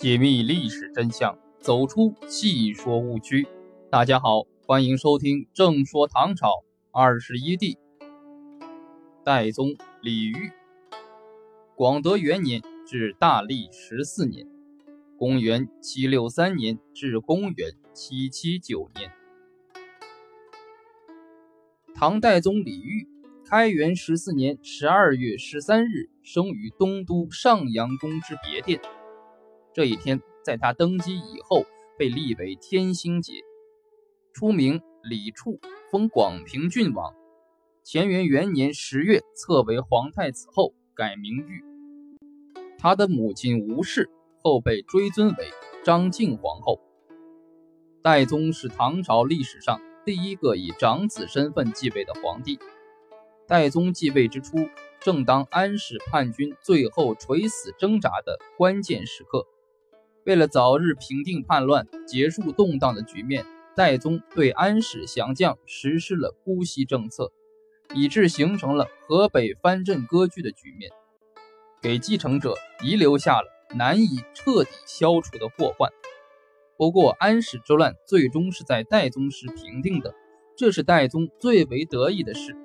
解密历史真相，走出戏说误区。大家好，欢迎收听《正说唐朝二十一帝》。代宗李煜，广德元年至大历十四年（公元七六三年至公元七七九年）。唐代宗李煜，开元十四年十二月十三日生于东都上阳宫之别殿。这一天，在他登基以后，被立为天兴节，初名李处，封广平郡王。乾元元年十月，册为皇太子后，改名玉。他的母亲吴氏后被追尊为张敬皇后。代宗是唐朝历史上第一个以长子身份继位的皇帝。代宗继位之初，正当安史叛军最后垂死挣扎的关键时刻。为了早日平定叛乱、结束动荡的局面，代宗对安史降将实施了姑息政策，以致形成了河北藩镇割据的局面，给继承者遗留下了难以彻底消除的祸患。不过，安史之乱最终是在代宗时平定的，这是代宗最为得意的事。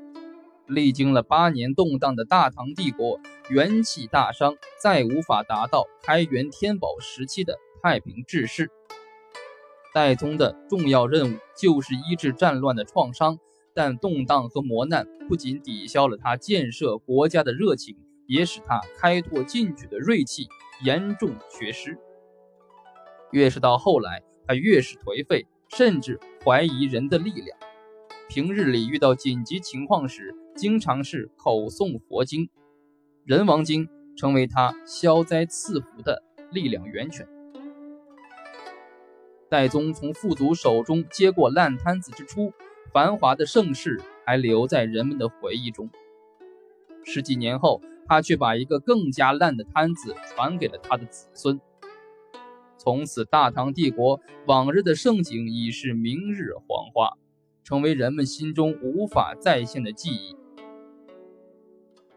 历经了八年动荡的大唐帝国元气大伤，再无法达到开元天宝时期的太平治世。代宗的重要任务就是医治战乱的创伤，但动荡和磨难不仅抵消了他建设国家的热情，也使他开拓进取的锐气严重缺失。越是到后来，他越是颓废，甚至怀疑人的力量。平日里遇到紧急情况时，经常是口诵佛经，人王经成为他消灾赐福的力量源泉。戴宗从父祖手中接过烂摊子之初，繁华的盛世还留在人们的回忆中。十几年后，他却把一个更加烂的摊子传给了他的子孙。从此，大唐帝国往日的盛景已是明日黄花，成为人们心中无法再现的记忆。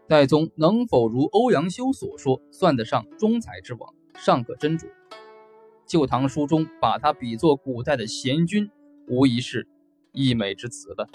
戴宗能否如欧阳修所说，算得上中才之王，尚可斟酌。《旧唐书》中把他比作古代的贤君，无疑是溢美之词了。